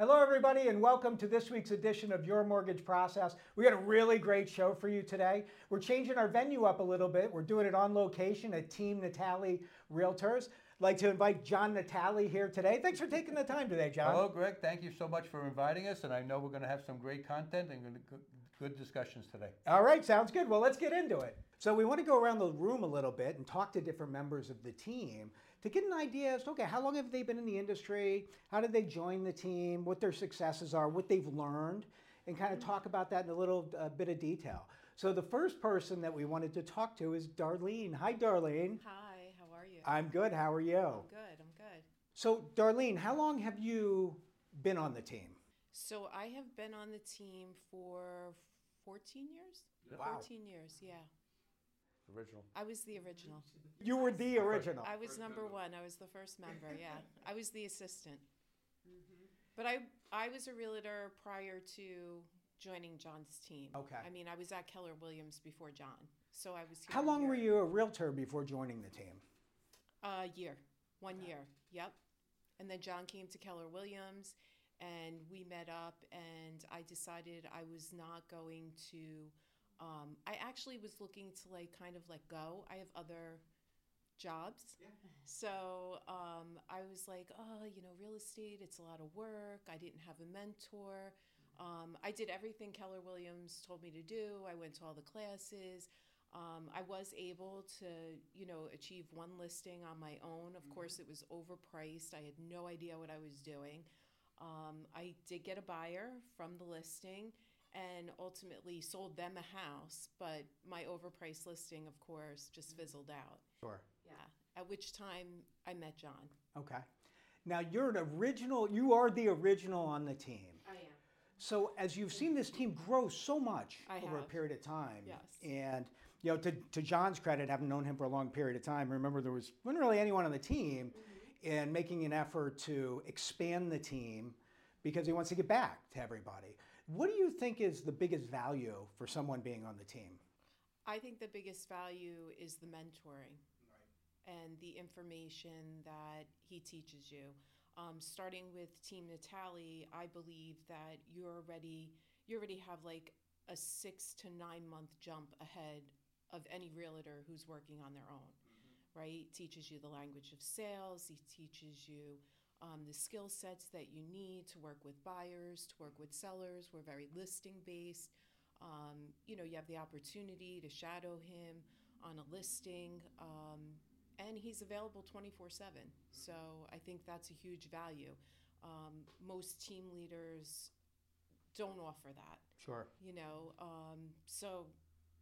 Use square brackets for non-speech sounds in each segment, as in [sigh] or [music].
Hello, everybody, and welcome to this week's edition of Your Mortgage Process. We got a really great show for you today. We're changing our venue up a little bit. We're doing it on location at Team Natale Realtors. I'd like to invite John Natale here today. Thanks for taking the time today, John. Hello, Greg. Thank you so much for inviting us, and I know we're going to have some great content and good- good discussions today. All right, sounds good. Well, let's get into it. So, we want to go around the room a little bit and talk to different members of the team to get an idea as to okay, how long have they been in the industry? How did they join the team? What their successes are? What they've learned? And kind of talk about that in a little uh, bit of detail. So, the first person that we wanted to talk to is Darlene. Hi, Darlene. Hi, how are you? I'm good. How are you? I'm good, I'm good. So, Darlene, how long have you been on the team? So I have been on the team for 14 years? Wow. 14 years, yeah. Original. I was the original. You were the original. I was number one. I was the first member, yeah. [laughs] I was the assistant. Mm-hmm. But I, I was a realtor prior to joining John's team. Okay. I mean, I was at Keller Williams before John. So I was here. How long year. were you a realtor before joining the team? A year, one year, yep. And then John came to Keller Williams and we met up, and I decided I was not going to. Um, I actually was looking to like kind of let go. I have other jobs. So um, I was like, oh, you know, real estate, it's a lot of work. I didn't have a mentor. Um, I did everything Keller Williams told me to do. I went to all the classes. Um, I was able to, you know, achieve one listing on my own. Of course, it was overpriced. I had no idea what I was doing. Um, I did get a buyer from the listing and ultimately sold them a house, but my overpriced listing, of course, just fizzled out. Sure. Yeah. At which time I met John. Okay. Now you're an original, you are the original on the team. I am. So as you've seen this team grow so much I over a period of time, Yes. and you know, to, to John's credit, having known him for a long period of time, remember there was wasn't really anyone on the team, Mm-hmm. And making an effort to expand the team because he wants to get back to everybody. What do you think is the biggest value for someone being on the team? I think the biggest value is the mentoring and the information that he teaches you. Um, starting with Team Natale, I believe that you're already you already have like a six to nine month jump ahead of any realtor who's working on their own, right? Teaches you the language of sales. He teaches you um, the skill sets that you need to work with buyers, to work with sellers. We're very listing based. Um, you know, you have the opportunity to shadow him on a listing, um, and he's available 24 7. So I think that's a huge value. Um, most team leaders don't offer that, Sure. you know. Um, so,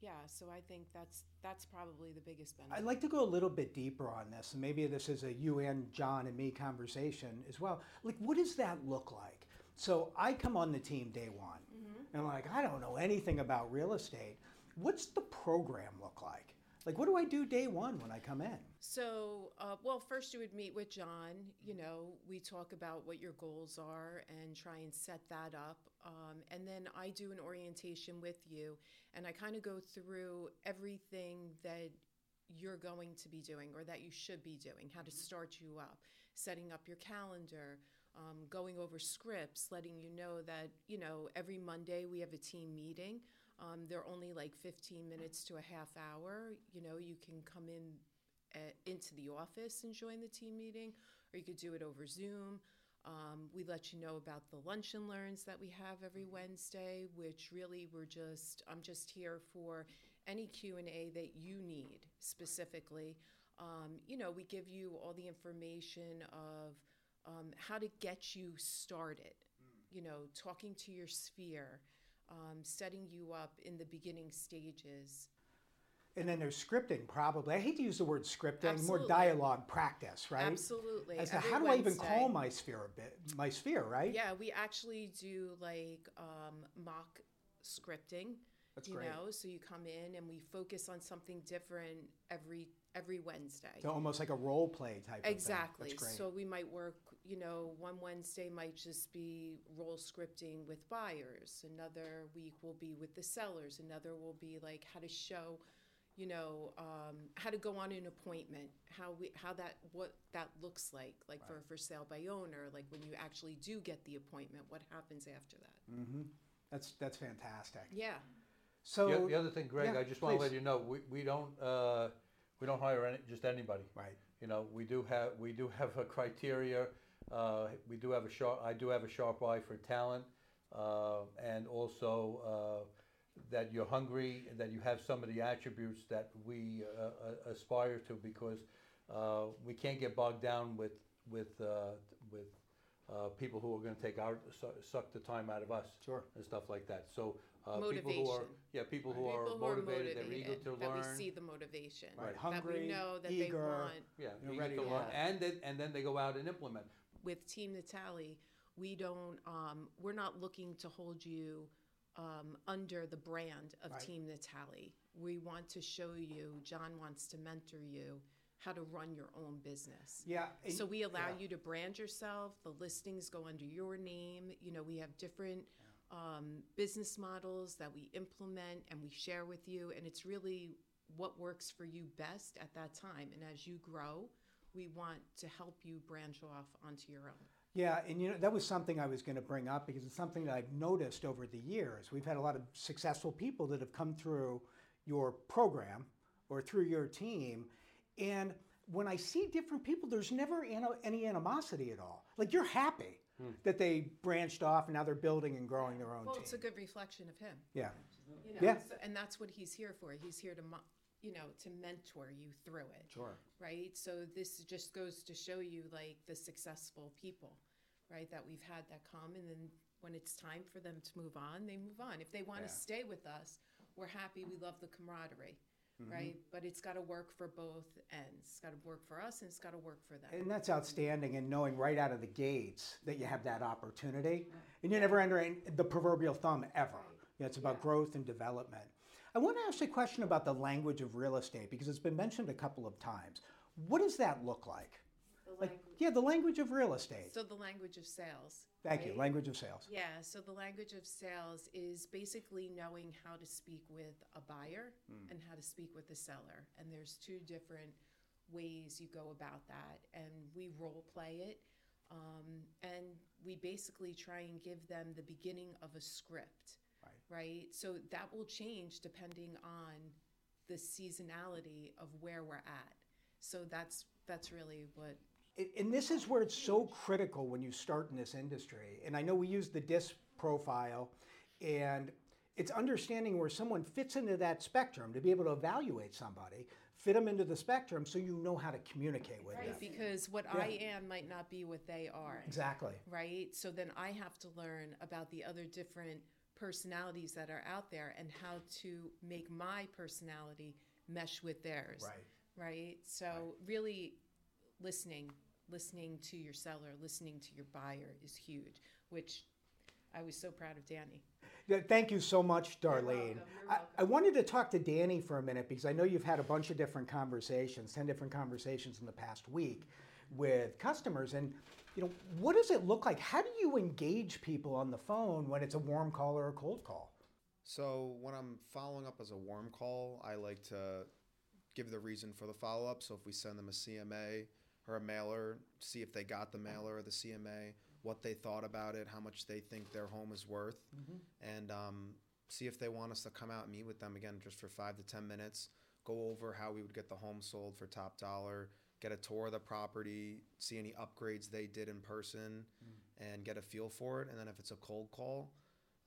yeah, so I think that's that's probably the biggest benefit. I'd like to go a little bit deeper on this, and maybe this is a you and John and me conversation as well. Like, what does that look like? So I come on the team day one, mm-hmm. and I'm like, I don't know anything about real estate. What's the program look like? Like, what do I do day one when I come in? So, uh, well, first you would meet with John. You know, we talk about what your goals are and try and set that up. Um, and then I do an orientation with you, and I kind of go through everything that you're going to be doing or that you should be doing, how to start you up, setting up your calendar. Um, going over scripts, letting you know that, you know, every Monday we have a team meeting. Um, they're only like 15 minutes to a half hour. You know, you can come in uh, into the office and join the team meeting, or you could do it over Zoom. Um, we let you know about the lunch and learns that we have every Wednesday, which really we're just I'm just here for any Q and A that you need specifically. Um, you know, we give you all the information of um, how to get you started. You know, talking to your sphere, um, setting you up in the beginning stages. And then there's scripting, probably. I hate to use the word scripting, more dialogue practice, right? Absolutely. As to Every how do I even call my sphere a bit, my sphere, right? Yeah, we actually do like um, mock scripting. That's you great. know, so you come in and we focus on something different every every Wednesday. So almost like a role play type. of Exactly. Thing. That's great. So we might work, you know, one Wednesday might just be role scripting with buyers. Another week will be with the sellers. Another will be like how to show, you know, um, how to go on an appointment, how we, how that, what that looks like, like for, for sale by owner, like when you actually do get the appointment, what happens after that? Mm-hmm. That's that's fantastic. Yeah, So The, the other thing, Greg, yeah, I just want to let you know, we, we don't, uh, we don't hire any, just anybody. right. You know, we do have, we do have a criteria, uh, we do have a sharp, I do have a sharp eye for talent, uh, and also, uh, that you're hungry, and that you have some of the attributes that we, uh, uh, aspire to, because, uh, we can't get bogged down with, with, uh, with, uh, people who are gonna take our, su- suck the time out of us. Sure. And stuff like that, so, uh, people who are, Motivation. yeah, people who are people who are motivated, they're eager motivated, to that we see the motivation, Right. that Hungry, we know that eager. they want. Yeah, You're ready to to learn, learn. and then, and then they go out and implement. with Team Natale, we don't, um, we're not looking to hold you um, under the brand of Right. Team Natale. We want to show you, John wants to mentor you how to run your own business. Yeah. and- So we allow yeah. you to brand yourself. The listings go under your name. You know, we have different um, business models that we implement and we share with you, and it's really what works for you best at that time. And as you grow, we want to help you branch off onto your own. Yeah, and you know that was something I was going to bring up because it's something that I've noticed over the years. We've had a lot of successful people that have come through your program or through your team, and when I see different people, there's never any animosity at all. Like you're happy Hmm. that they branched off and now they're building and growing their own Well, team. it's a good reflection of him. yeah, You know? Yeah. So, and that's what he's here for. He's here to, mo- you know, to mentor you through it. sure. Right. So this just goes to show you like the successful people, right, that we've had that come, and then when it's time for them to move on, they move on. If they want to Yeah. stay with us, we're happy. We love the camaraderie. Mm-hmm. Right, but it's got to work for both ends. It's got to work for us, and it's got to work for them. And that's outstanding, and knowing right out of the gates that you have that opportunity, and you never enter in the proverbial thumb ever. You know, it's about Yeah. growth and development. I want to ask you a question about the language of real estate because it's been mentioned a couple of times. What does that look like? Like, yeah, the language of real estate. So the language of sales. Thank you. Language of sales. Yeah, so the language of sales is basically knowing how to speak with a buyer and how to speak with a seller. And there's two different ways you go about that. And we role play it. Um, and we basically try and give them the beginning of a script. Right. Right? So that will change depending on the seasonality of where we're at. So that's that's really what And- And this is where it's so critical when you start in this industry. And I know we use the DISC profile, and it's understanding where someone fits into that spectrum to be able to evaluate somebody, fit them into the spectrum so you know how to communicate with right them. because what I am might not be what they are. Exactly. right? So then I have to learn about the other different personalities that are out there and how to make my personality mesh with theirs. Right. Right? So really listening, listening to your seller, listening to your buyer is huge, which I was so proud of Danny. Yeah, Thank you so much, Darlene. welcome, you're I, I wanted to talk to Danny for a minute because I know you've had a bunch of different conversations, 10 different conversations in the past week with customers. And, you know, what does it look like? How do you engage people on the phone when it's a warm call or a cold call? So when I'm following up as a warm call, I like to give the reason for the follow up. So if we send them a CMA or a mailer, see if they got the mailer or the CMA, what they thought about it, how much they think their home is worth, and um, see if they want us to come out and meet with them again just for five to ten minutes. Go over how we would get the home sold for top dollar, get a tour of the property, see any upgrades they did in person, and get a feel for it. And then if it's a cold call,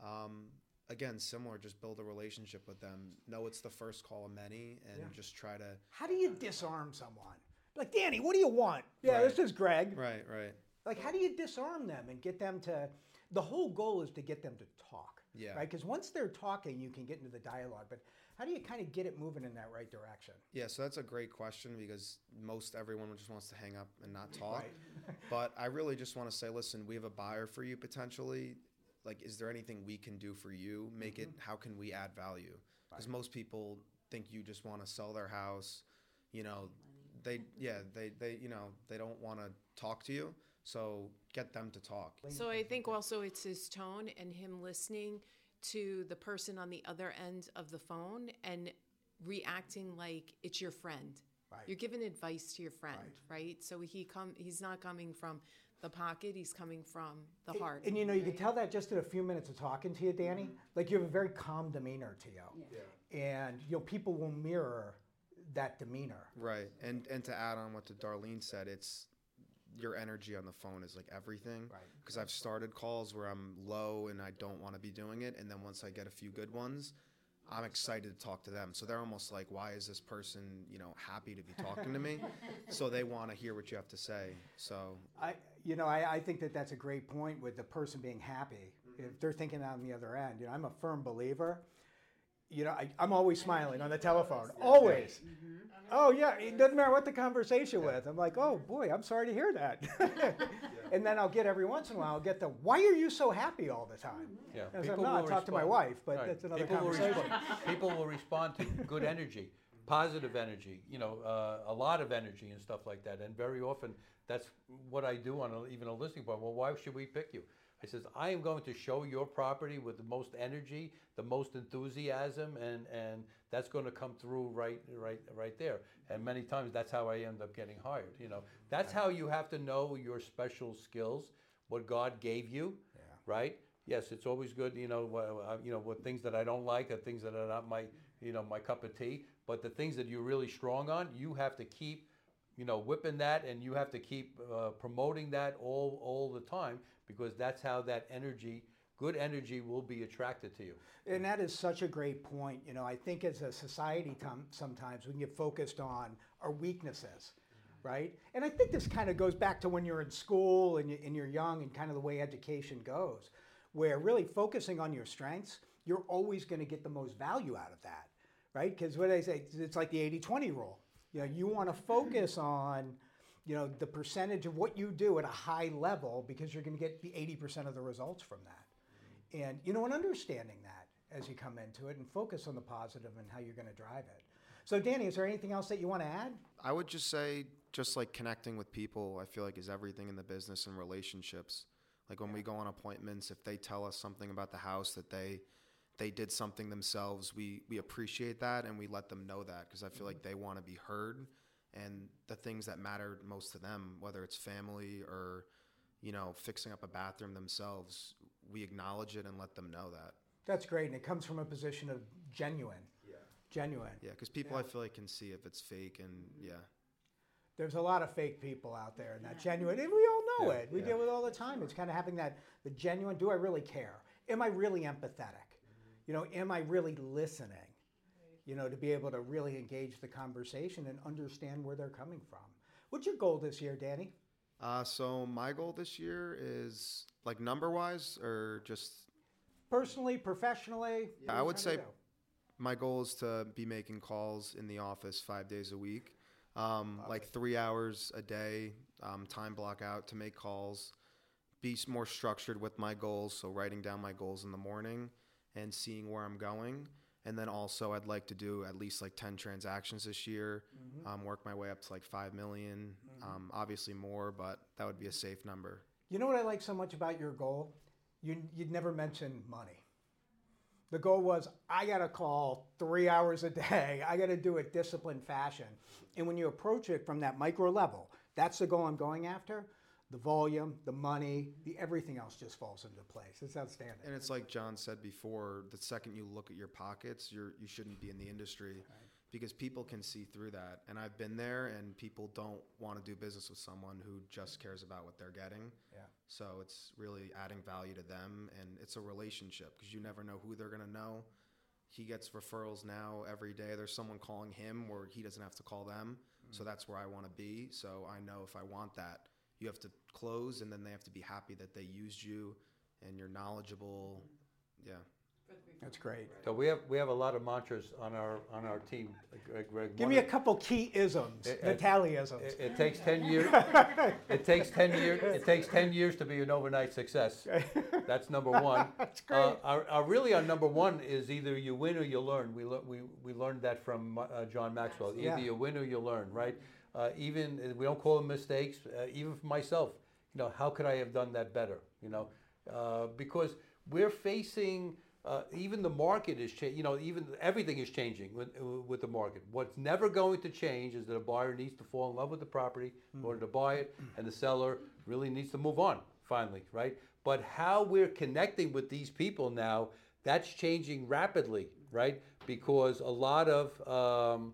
um, again, similar, just build a relationship with them. Know it's the first call of many, and Yeah. just try to. How do you disarm someone? Like, Danny, what do you want? Yeah, Right. this is Greg. Right, right. Like, how do you disarm them and get them to? The whole goal is to get them to talk. Yeah. Right? Because once they're talking, you can get into the dialogue. But how do you kind of get it moving in that right direction? Yeah, so that's a great question because most everyone just wants to hang up and not talk. Right. [laughs] but I really just want to say, listen, we have a buyer for you potentially. Like, is there anything we can do for you? Make it. Mm-hmm. How can we add value? Because most people think you just want to sell their house. You know, they yeah they they you know they don't want to talk to you. So get them to talk. So I think also it's his tone and him listening to the person on the other end of the phone and reacting like it's your friend. Right. You're giving advice to your friend, right? So he come he's not coming from the pocket, he's coming from the heart. And you know, you can tell that just in a few minutes of talking to you, Danny. Like you have a very calm demeanor to you, and you know people will mirror that demeanor. Right. And and to add on what the Darlene said, it's your energy on the phone is like everything. Right. Because I've started calls where I'm low and I don't want to be doing it, and then once I get a few good ones, I'm excited to talk to them. So they're almost like, why is this person, you know, happy to be talking to me? [laughs] so they want to hear what you have to say. So I, you know, I, I think that that's a great point with the person being happy. Mm-hmm. If they're thinking on the other end, you know, I'm a firm believer. You know, I, I'm always smiling on the telephone, always. Oh yeah, it doesn't matter what the conversation with. I'm like, oh boy, I'm sorry to hear that. [laughs] and then I'll get every once in a while, I'll get the, why are you so happy all the time? Yeah, I said, people no, I will talk to my respond. wife, but Right. that's another people will conversation. respond- [laughs] people will respond to good energy, positive energy, you know, uh, a lot of energy and stuff like that. And very often, that's what I do on a, even a listening point. Well, why should we pick you? I says, I am going to show your property with the most energy, the most enthusiasm, and, and that's going to come through right, right, right there. And many times, that's how I end up getting hired. You know, that's how you have to know your special skills, what God gave you, right? Yes, it's always good, you know, you know, what things that I don't like are things that are not my, you know, my cup of tea. But the things that you're really strong on, you have to keep, you know, whipping that, and you have to keep uh, promoting that all all the time because that's how that energy, good energy, will be attracted to you. And that is such a great point. You know, I think as a society, tom- sometimes we can get focused on our weaknesses, right? And I think this kind of goes back to when you're in school and, you, and you're young and kind of the way education goes, where really focusing on your strengths, you're always going to get the most value out of that, right? Because what I say, it's like the 80 20 rule. You know, you want to focus on you know the percentage of what you do at a high level because you're going to get the 80% of the results from that. And you know and understanding that as you come into it and focus on the positive and how you're going to drive it. So danny is there anything else that you want to add? I would just say, just like connecting with people, I feel like is everything in the business and relationships. Like when we go on appointments, if they tell us something about the house that they they did something themselves, we we appreciate that and we let them know that because I feel like mm-hmm. they want to be heard. And the things that matter most to them, whether it's family or you know fixing up a bathroom themselves, we acknowledge it and let them know that. that's great and it comes from a position of genuine. Yeah. genuine. Yeah, because people I feel like can see if it's fake and mm-hmm. yeah. there's a lot of fake people out there and that genuine and we all know Yeah, it. We yeah. deal with it all the time. It's kind of having that the genuine do i really care? Am i really empathetic you know am i really listening you know to be able to really engage the conversation and understand where they're coming from? What's your goal this year danny? Uh, so my goal this year is like number wise or just personally professionally? I would say- my goal is to be making calls in the office five days a week, um, like three hours a day, um, time block out to make calls. Be more structured with my goals, so writing down my goals in the morning and seeing where I'm going. And then also, I'd like to do at least like ten transactions this year. Um, work my way up to like five million. Um, obviously more, but that would be a safe number. You know what I like so much about your goal? You, you'd never mention money. The goal was I got to call three hours a day. I got to do it disciplined fashion. And when you approach it from that micro level, that's the goal I'm going after. The volume, the money, the everything else just falls into place. It's outstanding. And it's like John said before, the second you look at your pockets, you're you shouldn't be in the industry because people can see through that. And I've been there and people don't want to do business with someone who just cares about what they're getting. Yeah. So it's really adding value to them and it's a relationship because you never know who they're going to know. He gets referrals now every day. There's someone calling him where he doesn't have to call them. Mm-hmm. So that's where I want to be. So I know if I want that, you have to close and then they have to be happy that they used you and you're knowledgeable. Yeah. That's great. So we have we have a lot of mantras on our on our team. Greg, Greg. Give me a couple key isms, It- it- Natalia-isms. It, it takes ten years. [laughs] it takes ten years. It takes ten years to be an overnight success. That's number [laughs] one. That's Uh, great. our, our really our number one is either you win or you learn. We lear- we we learned that from uh, John Maxwell. Either Yeah. you win or you learn, right? Uh, even uh, we don't call them mistakes. Uh, even for myself, you know, how could I have done that better? You know, uh, because we're facing uh, even the market is changing. You know, even everything is changing with, with the market. What's never going to change is that a buyer needs to fall in love with the property in order to buy it, and the seller really needs to move on finally, right? But how we're connecting with these people now, that's changing rapidly, right? Because a lot of um,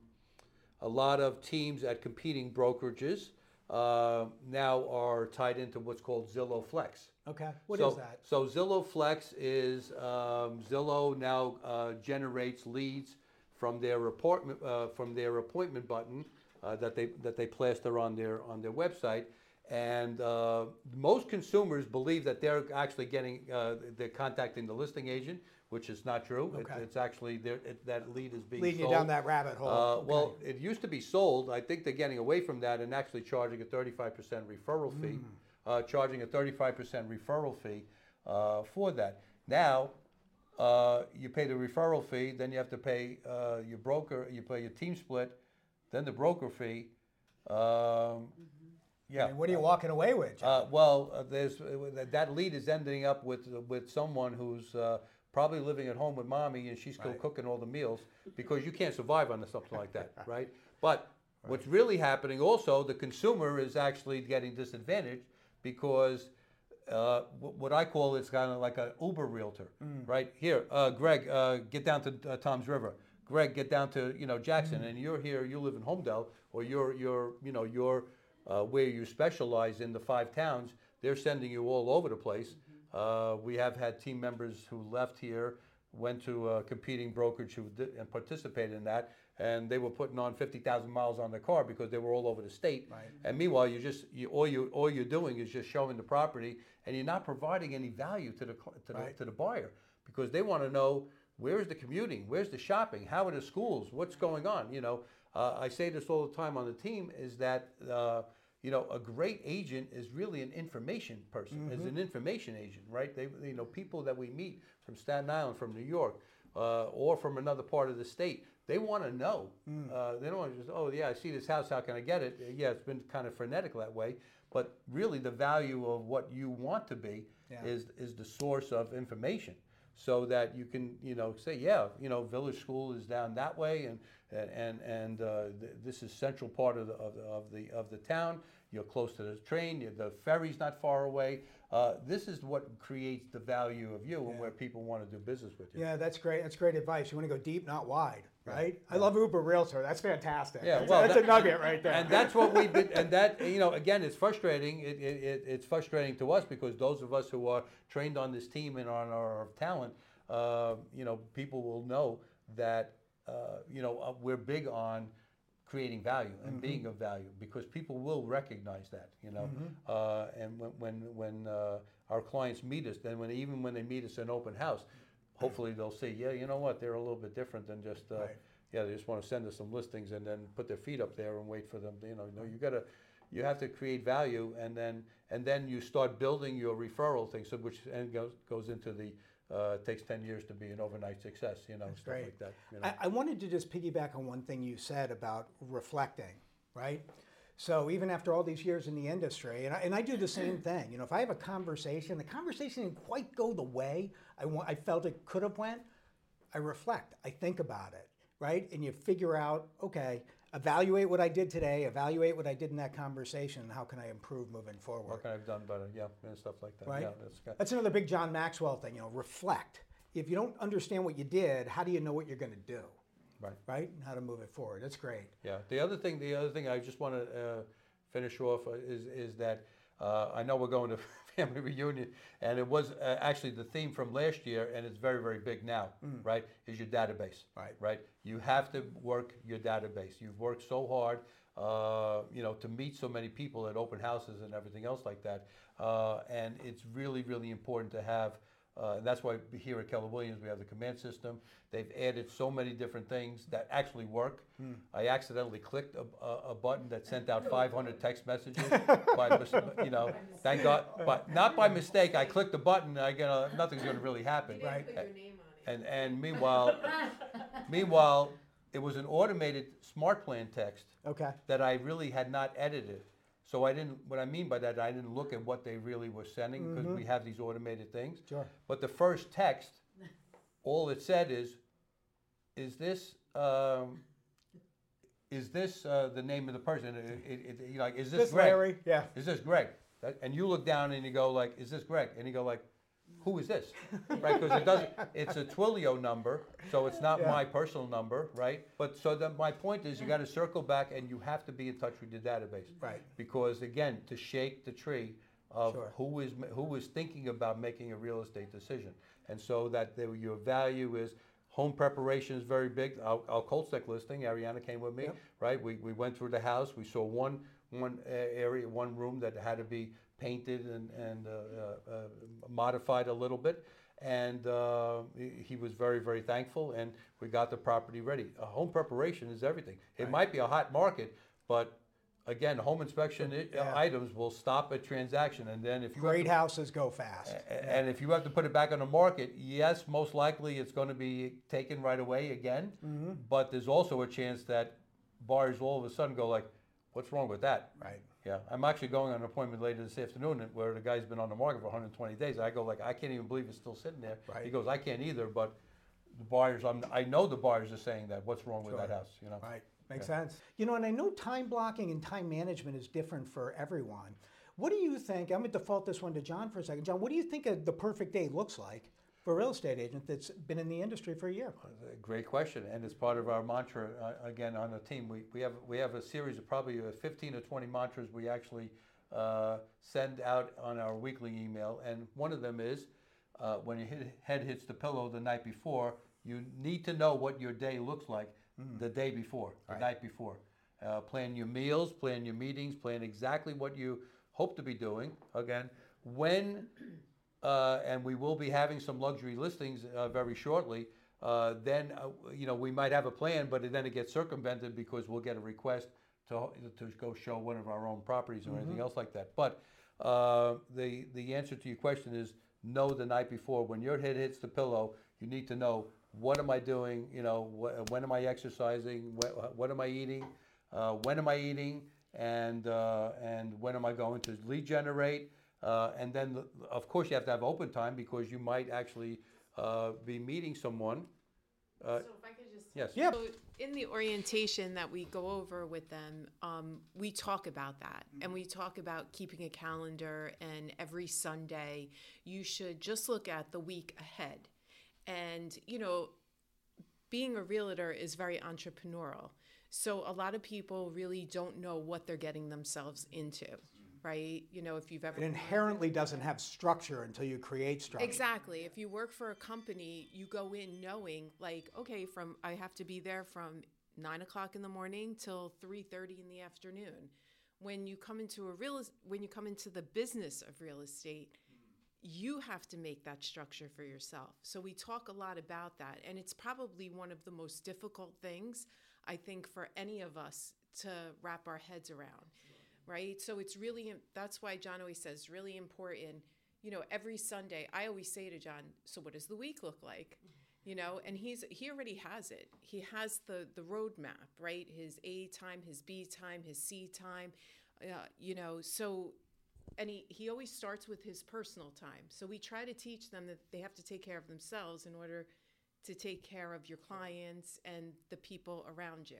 a lot of teams at competing brokerages uh, now are tied into what's called Zillow Flex. Okay. What is so, that? So Zillow Flex is um, Zillow now uh, generates leads from their appointment uh, from their appointment button uh, that they that they plaster on their on their website. And uh, most consumers believe that they're actually getting uh, they're contacting the listing agent, which is not true. It- Okay. it's actually they're- it, that lead is being Leading you down that rabbit hole. Uh, Okay. Well, it used to be sold. I think they're getting away from that and actually charging a 35% referral fee, Mm. uh, charging a 35% referral fee uh, for that. Now, uh, you pay the referral fee, then you have to pay uh, your broker, you pay your team split, then the broker fee. Um, yeah. And what are you walking away with? Uh, well, uh, there's uh, that lead is ending up with with someone who's uh, probably living at home with mommy and she's still Right. cooking all the meals because you can't survive on something like that, [laughs] right? But what's really happening also, the consumer is actually getting disadvantaged because uh, what I call it's kind of like an Uber realtor, right? Here, uh, Greg, uh, get down to uh, Tom's River. Greg, get down to you know Jackson, and you're here. You live in Holmdel, or you're you're you know you're uh, where you specialize in the five towns. They're sending you all over the place. Uh, we have had team members who left here, went to a competing brokerage who did, and participated in that, and they were putting on fifty thousand miles on their car because they were all over the state. Right. And meanwhile, you just you, all you all you're doing is just showing the property, and you're not providing any value to the to the, Right. to the buyer because they want to know where's the commuting, where's the shopping, how are the schools, what's going on. You know, uh, I say this all the time on the team is that. Uh, you know, a great agent is really an information person, is an information agent, right? They, you know, people that we meet from Staten Island, from New York, uh, or from another part of the state, they want to know. Uh, they don't want to just, oh yeah, I see this house, how can I get it? Yeah, it's been kind of frenetic that way, but really the value of what you want to be Yeah. is is the source of information, so that you can, you know, say, yeah, you know, Village School is down that way, and and and uh, th- this is central part of the of the of the, of the town. You're close to the train. the ferry's not far away. Uh, this is what creates the value of you and where people want to do business with you. yeah, that's great. That's great advice. You want to go deep, not wide, right? I love Uber Realtor. That's fantastic. Yeah, that's, well, that's that- a nugget right there. and that's what we've been and that you know again it's frustrating it, it, it, it's frustrating to us because those of us who are trained on this team and on our talent uh, you know people will know that uh, you know uh, we're big on creating value and being of value because people will recognize that you know uh, and when when, when uh, our clients meet us then when even when they meet us in open house hopefully they'll see yeah you know what they're a little bit different than just uh, Right. yeah, they just want to send us some listings and then put their feet up there and wait for them. To, you know, no, you gotta, you have to create value and then and then you start building your referral thing. So which and goes goes into the uh, it takes ten years to be an overnight success. You know, stuff great. like that. You know. I, I wanted to just piggyback on one thing you said about reflecting, right? So even after all these years in the industry, and I, and I do the same [clears throat] thing. You know, if I have a conversation, the conversation didn't quite go the way I want, I felt it could have went. I reflect. I think about it, right? And you figure out, okay, evaluate what I did today, evaluate what I did in that conversation, and how can I improve moving forward. what can I have done better? Yeah, and stuff like that. Right. Yeah, that's good. That's another big John Maxwell thing. You know, reflect. If you don't understand what you did, how do you know what you're going to do? Right. Right? And how to move it forward. That's great. Yeah. The other thing, the other thing I just want to uh, finish off uh, is is that uh, I know we're going to [laughs] family [laughs] reunion, and it was uh, actually the theme from last year, and it's very very big now. Right? Is your database. Right. Right. You have to work your database. You've worked so hard. Uh, you know, to meet so many people at open houses and everything else like that, uh, and it's really, really important to have uh, and that's why here at Keller Williams we have the command system. They've added so many different things that actually work. I accidentally clicked a, a, a button that sent out [laughs] 500 text messages. [laughs] by mis- you know, thank God, but not by mistake. I clicked the button. I get a, nothing's going to really happen. Right. Put your name on it. And and meanwhile, [laughs] meanwhile, it was an automated smart plan text Okay. that I really had not edited. So I didn't. What I mean by that, I didn't look at what they really were sending because we have these automated things. Sure. But the first text [laughs] all it said is, is this, um, is this uh, the name of the person? It, it, it, like, is this, This Greg? Larry, yeah. Is this Greg? That- And you look down and you go like, is this Greg? And you go like, who is this? right? Because it doesn't. It's a Twilio number, so it's not Yeah. my personal number, right? But so then my point is, you got to circle back and you have to be in touch with your database, Right. Because again, to shake the tree of Sure. who is who is thinking about making a real estate decision, and so that the, your value is. Home preparation is very big. Our, our cold stack listing, Ariana came with me, Yep. right? We, we went through the house. We saw one one uh, area, one room that had to be painted and, and uh, uh, uh, modified a little bit. And uh, he was very, very thankful, and we got the property ready. Home preparation is everything. It might be a hot market, but again, home inspection Yeah. items will stop a transaction, and then if you Great to- houses go fast. a- And if you have to put it back on the market, yes, most likely it's going to be taken right away again. Mm-hmm. But there's also a chance that buyers will all of a sudden go like, "What's wrong with that?" Right. Yeah, I'm actually going on an appointment later this afternoon where the guy's been on the market for 120 days. I go like, I can't even believe it's still sitting there. Right. He goes, I can't either, but the buyers, I'm, I know the buyers are saying that. What's wrong with that house? You know. Right. Makes sense. You know, and I know time blocking and time management is different for everyone. What do you think? I'm going to default this one to John for a second. John, what do you think a, the perfect day looks like for a real estate agent that's been in the industry for a year? Great question, and it's part of our mantra. Uh, again, on the team, we, we have we have a series of probably uh, 15 or 20 mantras we actually uh, send out on our weekly email, and one of them is uh, when your head hits the pillow the night before, you need to know what your day looks like the day before, the Right. night before. Uh, plan your meals, plan your meetings, plan exactly what you hope to be doing. Again, when uh, and we will be having some luxury listings uh, very shortly. Uh, then uh, you know we might have a plan, but then it gets circumvented because we'll get a request to to go show one of our own properties or anything else like that. But uh, the the answer to your question is no. the night before when your head hits the pillow. You need to know what am I doing. You know wh- when am I exercising? Wh- what am I eating? Uh, when am I eating? And uh, and when am I going to lead generate? Uh, and then, the- of course, you have to have open time because you might actually uh, be meeting someone. Uh, So if I could just. yes. Yeah. So in the orientation that we go over with them, um, we talk about that, and we talk about keeping a calendar. And every Sunday, you should just look at the week ahead. And you know, being a realtor is very entrepreneurial. So a lot of people really don't know what they're getting themselves into, right? You know, if you've ever It inherently doesn't have structure until you create structure. Exactly. If you work for a company, you go in knowing, like, okay, from I have to be there from nine o'clock in the morning till three thirty in the afternoon. When you come into a real, when you come into the business of real estate, you have to make that structure for yourself. So we talk a lot about that, and it's probably one of the most difficult things I think for any of us to wrap our heads around, right? So it's really that's why John always says really important. You know, every Sunday I always say to John, "So what does the week look like?" You know, and he's he already has it. He has the the roadmap, right? His A time, his B time, his C time. Uh, you know, so and he, he always starts with his personal time. So we try to teach them that they have to take care of themselves in order to take care of your clients and the people around you,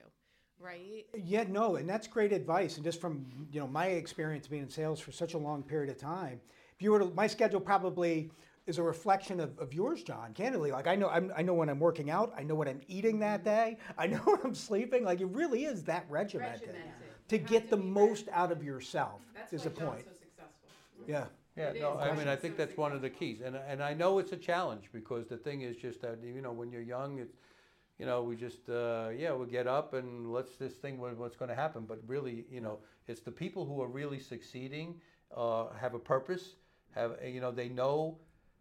right? Yeah, no, and that's great advice. And just from you know my experience being in sales for such a long period of time, if you were to, my schedule probably is a reflection of, of yours, John. Candidly, like I know I'm, I know when I'm working out, I know what I'm eating that mm-hmm. day, I know [laughs] when I'm sleeping. Like it really is that regimented, Regimented. to get to the be very- most out of yourself. That's is why the point. so successful. Yeah. Yeah, It no, is. I mean, I think that's one of the keys, and and I know it's a challenge because the thing is just that you know when you're young, it's you know we just uh, yeah we get up and let's this thing what's going to happen, but really you know it's the people who are really succeeding, uh, have a purpose, have you know they know.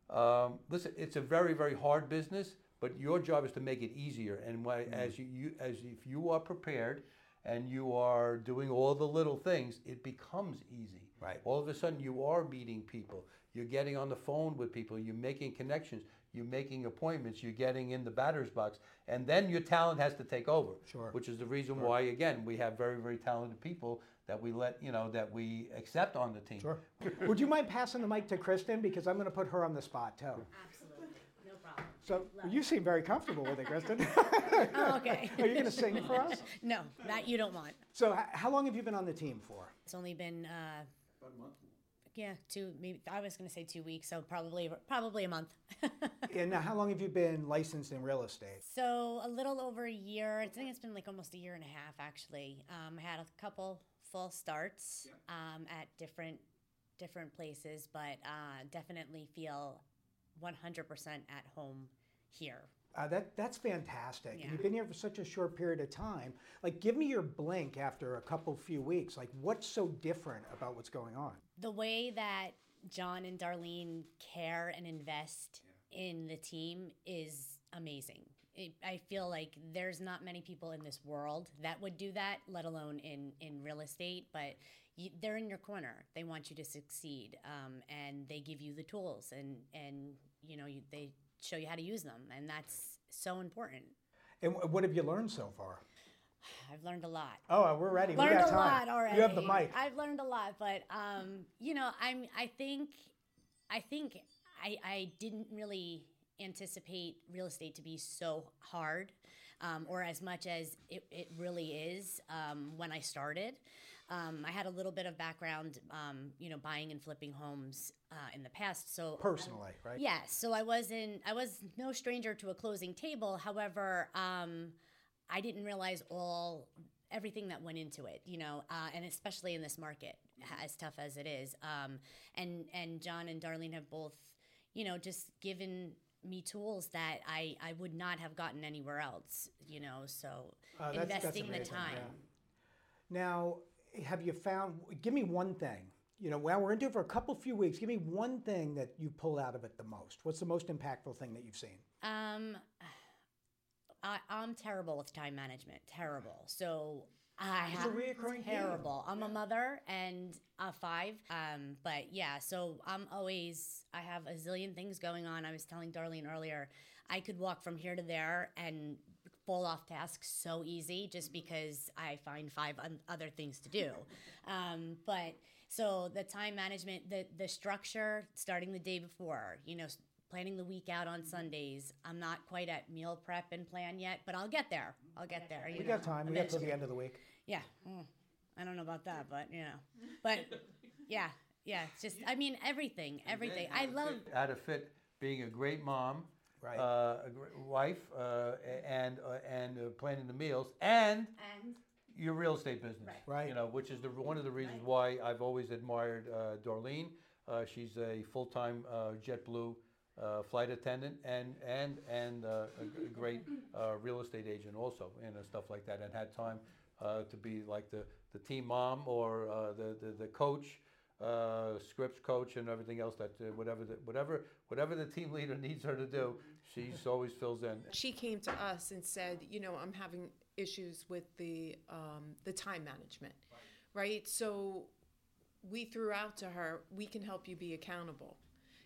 Um, listen, it's a very very hard business, but your job is to make it easier, and why, as you, you as if you are prepared. And you are doing all the little things, it becomes easy. Right. All of a sudden, you are meeting people. You're getting on the phone with people. You're making connections. You're making appointments. You're getting in the batter's box. And then your talent has to take over. Sure. Which is the reason why, again, we have very, very talented people that we let, you know, that we accept on the team. Sure. Would you mind passing the mic to Kristen because I'm going to put her on the spot too. Absolutely, no problem. So you seem very comfortable with it, Kristen. [laughs] Oh, okay. [laughs] Are you going to sing for us? no, that you don't want. So h- how long have you been on the team for? It's only been uh, about a month. Yeah, two. Maybe I was going to say two weeks, so probably probably a month. [laughs] yeah. now, how long have you been licensed in real estate? so a little over a year. I think it's been like almost a year and a half actually. Um, I had a couple full starts um, at different different places, but uh, definitely feel 100% at home here. Uh, that that's fantastic. Yeah. you've been here for such a short period of time. Like, give me your blink after a couple few weeks. Like, what's so different about what's going on? the way that John and Darlene care and invest in the team is amazing. It, I feel like there's not many people in this world that would do that, let alone in, in real estate. But you, they're in your corner. They want you to succeed, um, and they give you the tools, and and you know you, they show you how to use them, and that's so important. And what have you learned so far? I've learned a lot. Oh, we're ready. we learned got a time. lot already. You have the mic. I've learned a lot, but um, you know, I'm. I think, I think I, I didn't really anticipate real estate to be so hard, um, or as much as it, it really is um, when I started. Um, I had a little bit of background, um, you know, buying and flipping homes uh, in the past, so Personally, right? Yes, so I wasn't. I was no stranger to a closing table. However, um, I didn't realize all everything that went into it. You know, uh, and especially in this market, as tough as it is. Um, and and John and Darlene have both, you know, just given me tools that I I would not have gotten anywhere else. You know, so Uh, that's- that's investing the time. yeah. Now, have you found? Give me one thing. You know, well, we're into it for a couple few weeks. Give me one thing that you pull out of it the most. What's the most impactful thing that you've seen? Um, I, I'm terrible with time management. Terrible. So I It's a have theme. terrible. I'm a mother and a five. Um, but yeah, so I'm always I have a zillion things going on. I was telling Darlene earlier, I could walk from here to there and fall off task so easy just because I find five un- other things to do. Um, but so the time management, the the structure, starting the day before, you know, planning the week out on Sundays. I'm not quite at meal prep and plan yet, but I'll get there. I'll get there. You We know, got time. We got till the end of the week. Yeah. Mm. I don't know about that, but you know. [laughs] But yeah, yeah. It's just I mean everything, everything. I love Out of fit being a great mom, Right. uh, a great wife, uh, and uh, and uh, planning the meals, and and your real estate business. Right. You know, which is the one of the reasons why I've always admired uh, Darlene. Uh, she's a full-time uh, JetBlue uh, flight attendant and and and uh, a g- a great uh, real estate agent also, and uh, stuff like that, and had time uh, to be like the, the team mom or uh, the, the the coach. Uh, scripts coach and everything else that uh, whatever the, whatever whatever the team leader [laughs] needs her to do, she's always fills in. She came to us and said, you know, I'm having issues with the um, the time management, right? So we threw out to her, we can help you be accountable.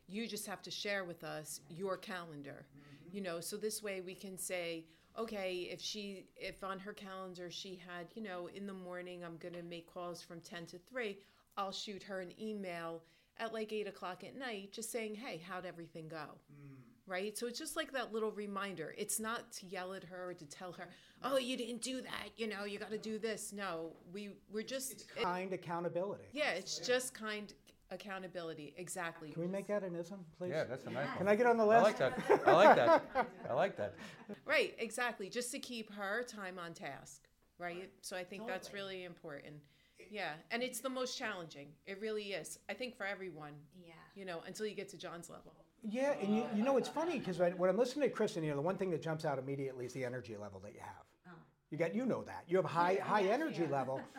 You just have to share with us your calendar, you know. So this way we can say, okay, if she if on her calendar she had, you know, in the morning I'm gonna make calls from ten to three, I'll shoot her an email at like eight o'clock at night, just saying, hey, how'd everything go? right? So it's just like that little reminder. It's not to yell at her or to tell her, "Oh, you didn't do that. You know, you got to do this." No, we we're just it- Kind accountability. yeah, it's just kind accountability. Exactly. Can we make that an ism, please? Yeah, that's a nice one. Can I get on the I list? like that. I like that. I like that. Right, exactly. Just to keep her time on task, right? So I think that's really important. Yeah, and it's the most challenging. It really is. I think for everyone. Yeah. You know, until you get to John's level. Yeah, and you, you know, it's funny because when I'm listening to Kristen, you know, the one thing that jumps out immediately is the energy level that you have. Oh. You got, you know that. You have a high, high energy level. [laughs]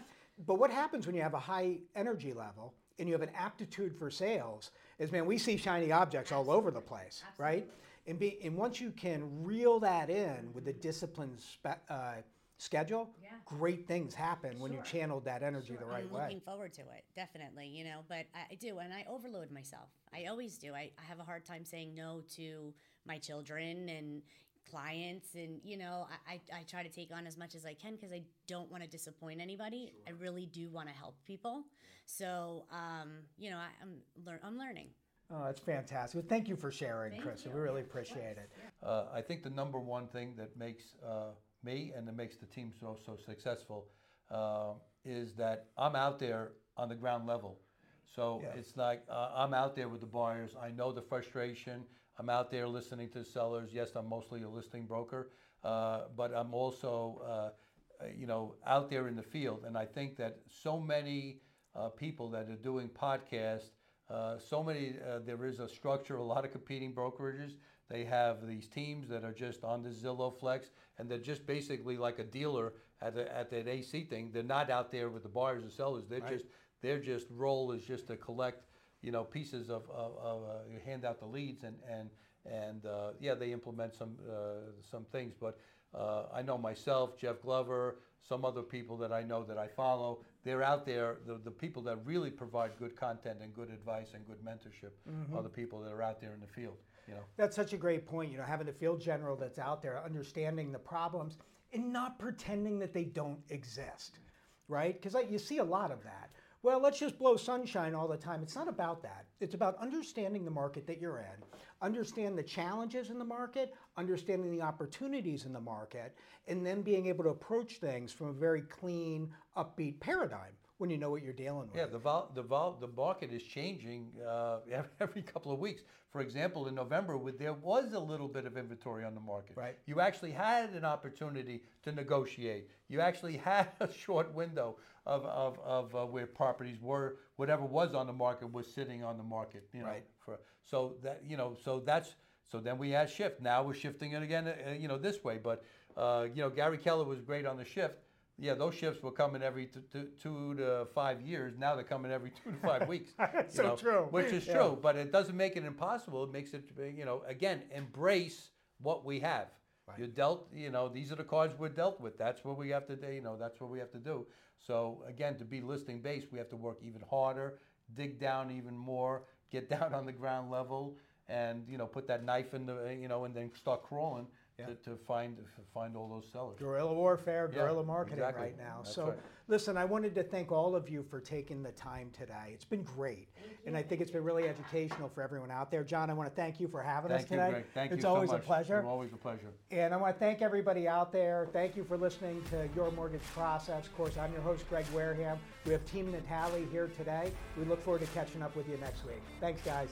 But what happens when you have a high energy level and you have an aptitude for sales is, man, we see shiny objects all over the place, right? And, be, and once you can reel that in with the disciplined spe- uh, schedule, Yeah. great things happen when you channeled that energy the right I'm way. looking forward to it, definitely, you know, but I I do, and I overload myself. I always do. I, I have a hard time saying no to my children and clients, and, you know, I, I, I try to take on as much as I can because I don't want to disappoint anybody. I really do want to help people. So, um, you know, I, I'm, lear- I'm learning. Oh, that's fantastic. Well, thank you for sharing, Chris. We really appreciate it. Uh, I think the number one thing that makes uh, me and that makes the team so so successful uh, is that I'm out there on the ground level. So it's like uh, I'm out there with the buyers. I know the frustration. I'm out there listening to sellers. Yes, I'm mostly a listing broker, uh, but I'm also uh, you know out there in the field. And I think that so many uh, people that are doing podcasts uh, so many, uh, there is a structure, a lot of competing brokerages. They have these teams that are just on the Zillow Flex, and they're just basically like a dealer at, the, at that AC thing. They're not out there with the buyers and sellers. They're Right. just their just role is just to collect, you know, pieces of, of, of uh, hand out the leads and and and uh, yeah, they implement some uh, some things. But uh, I know myself, Jeff Glover, some other people that I know that I follow. They're out there. The, the people that really provide good content and good advice and good mentorship are the people that are out there in the field. You know. That's such a great point. You know, having a field general that's out there, understanding the problems, and not pretending that they don't exist, right? Because you see a lot of that. Well, let's just blow sunshine all the time. It's not about that. It's about understanding the market that you're in, understand the challenges in the market, understanding the opportunities in the market, and then being able to approach things from a very clean, upbeat paradigm when you know what you're dealing with. Yeah, the vol, the vol, the market is changing uh, [laughs] every, couple of weeks. For example, in November, with, there was a little bit of inventory on the market. Right. You actually had an opportunity to negotiate. You actually [laughs] had a short window of, of, of uh, where properties were, whatever was on the market was sitting on the market. You know, Right. For so that you know, so that's so then we had shift. Now we're shifting it again. Uh, you know, this way. But uh, you know, Gary Keller was great on the shift. Yeah, those shifts were coming every t- t- two to five years. Now they're coming every two to five [laughs] weeks. That's so know, true. Which is Yeah. true, but it doesn't make it impossible. It makes it, you know, again, embrace what we have. Right. You're dealt, you know, these are the cards we're dealt with. That's what we have to do, you know, that's what we have to do. So again, to be listing based, we have to work even harder, dig down even more, get [laughs] down on the ground level, and you know, put that knife in the, you know, and then start crawling Yeah. to, to find to find all those sellers. guerrilla warfare, Yeah, guerrilla marketing exactly. right now. That's so, right. listen, I wanted to thank all of you for taking the time today. It's been great, and I think it's been really educational for everyone out there. John, I want to thank you for having us Thank you, today. Greg. Thank it's you always so much. a pleasure. You're always a pleasure. And I want to thank everybody out there. Thank you for listening to Your Mortgage Process. Of course, I'm your host, Greg Wareham. We have Team Natale here today. We look forward to catching up with you next week. Thanks, guys.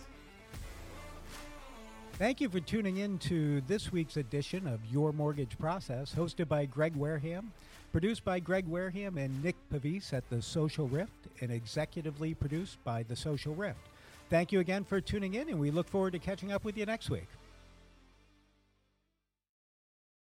Thank you for tuning in to this week's edition of Your Mortgage Process, hosted by Greg Wareham, produced by Greg Wareham and Nick Pavis at The Social Rift, and executively produced by The Social Rift. Thank you again for tuning in, and we look forward to catching up with you next week.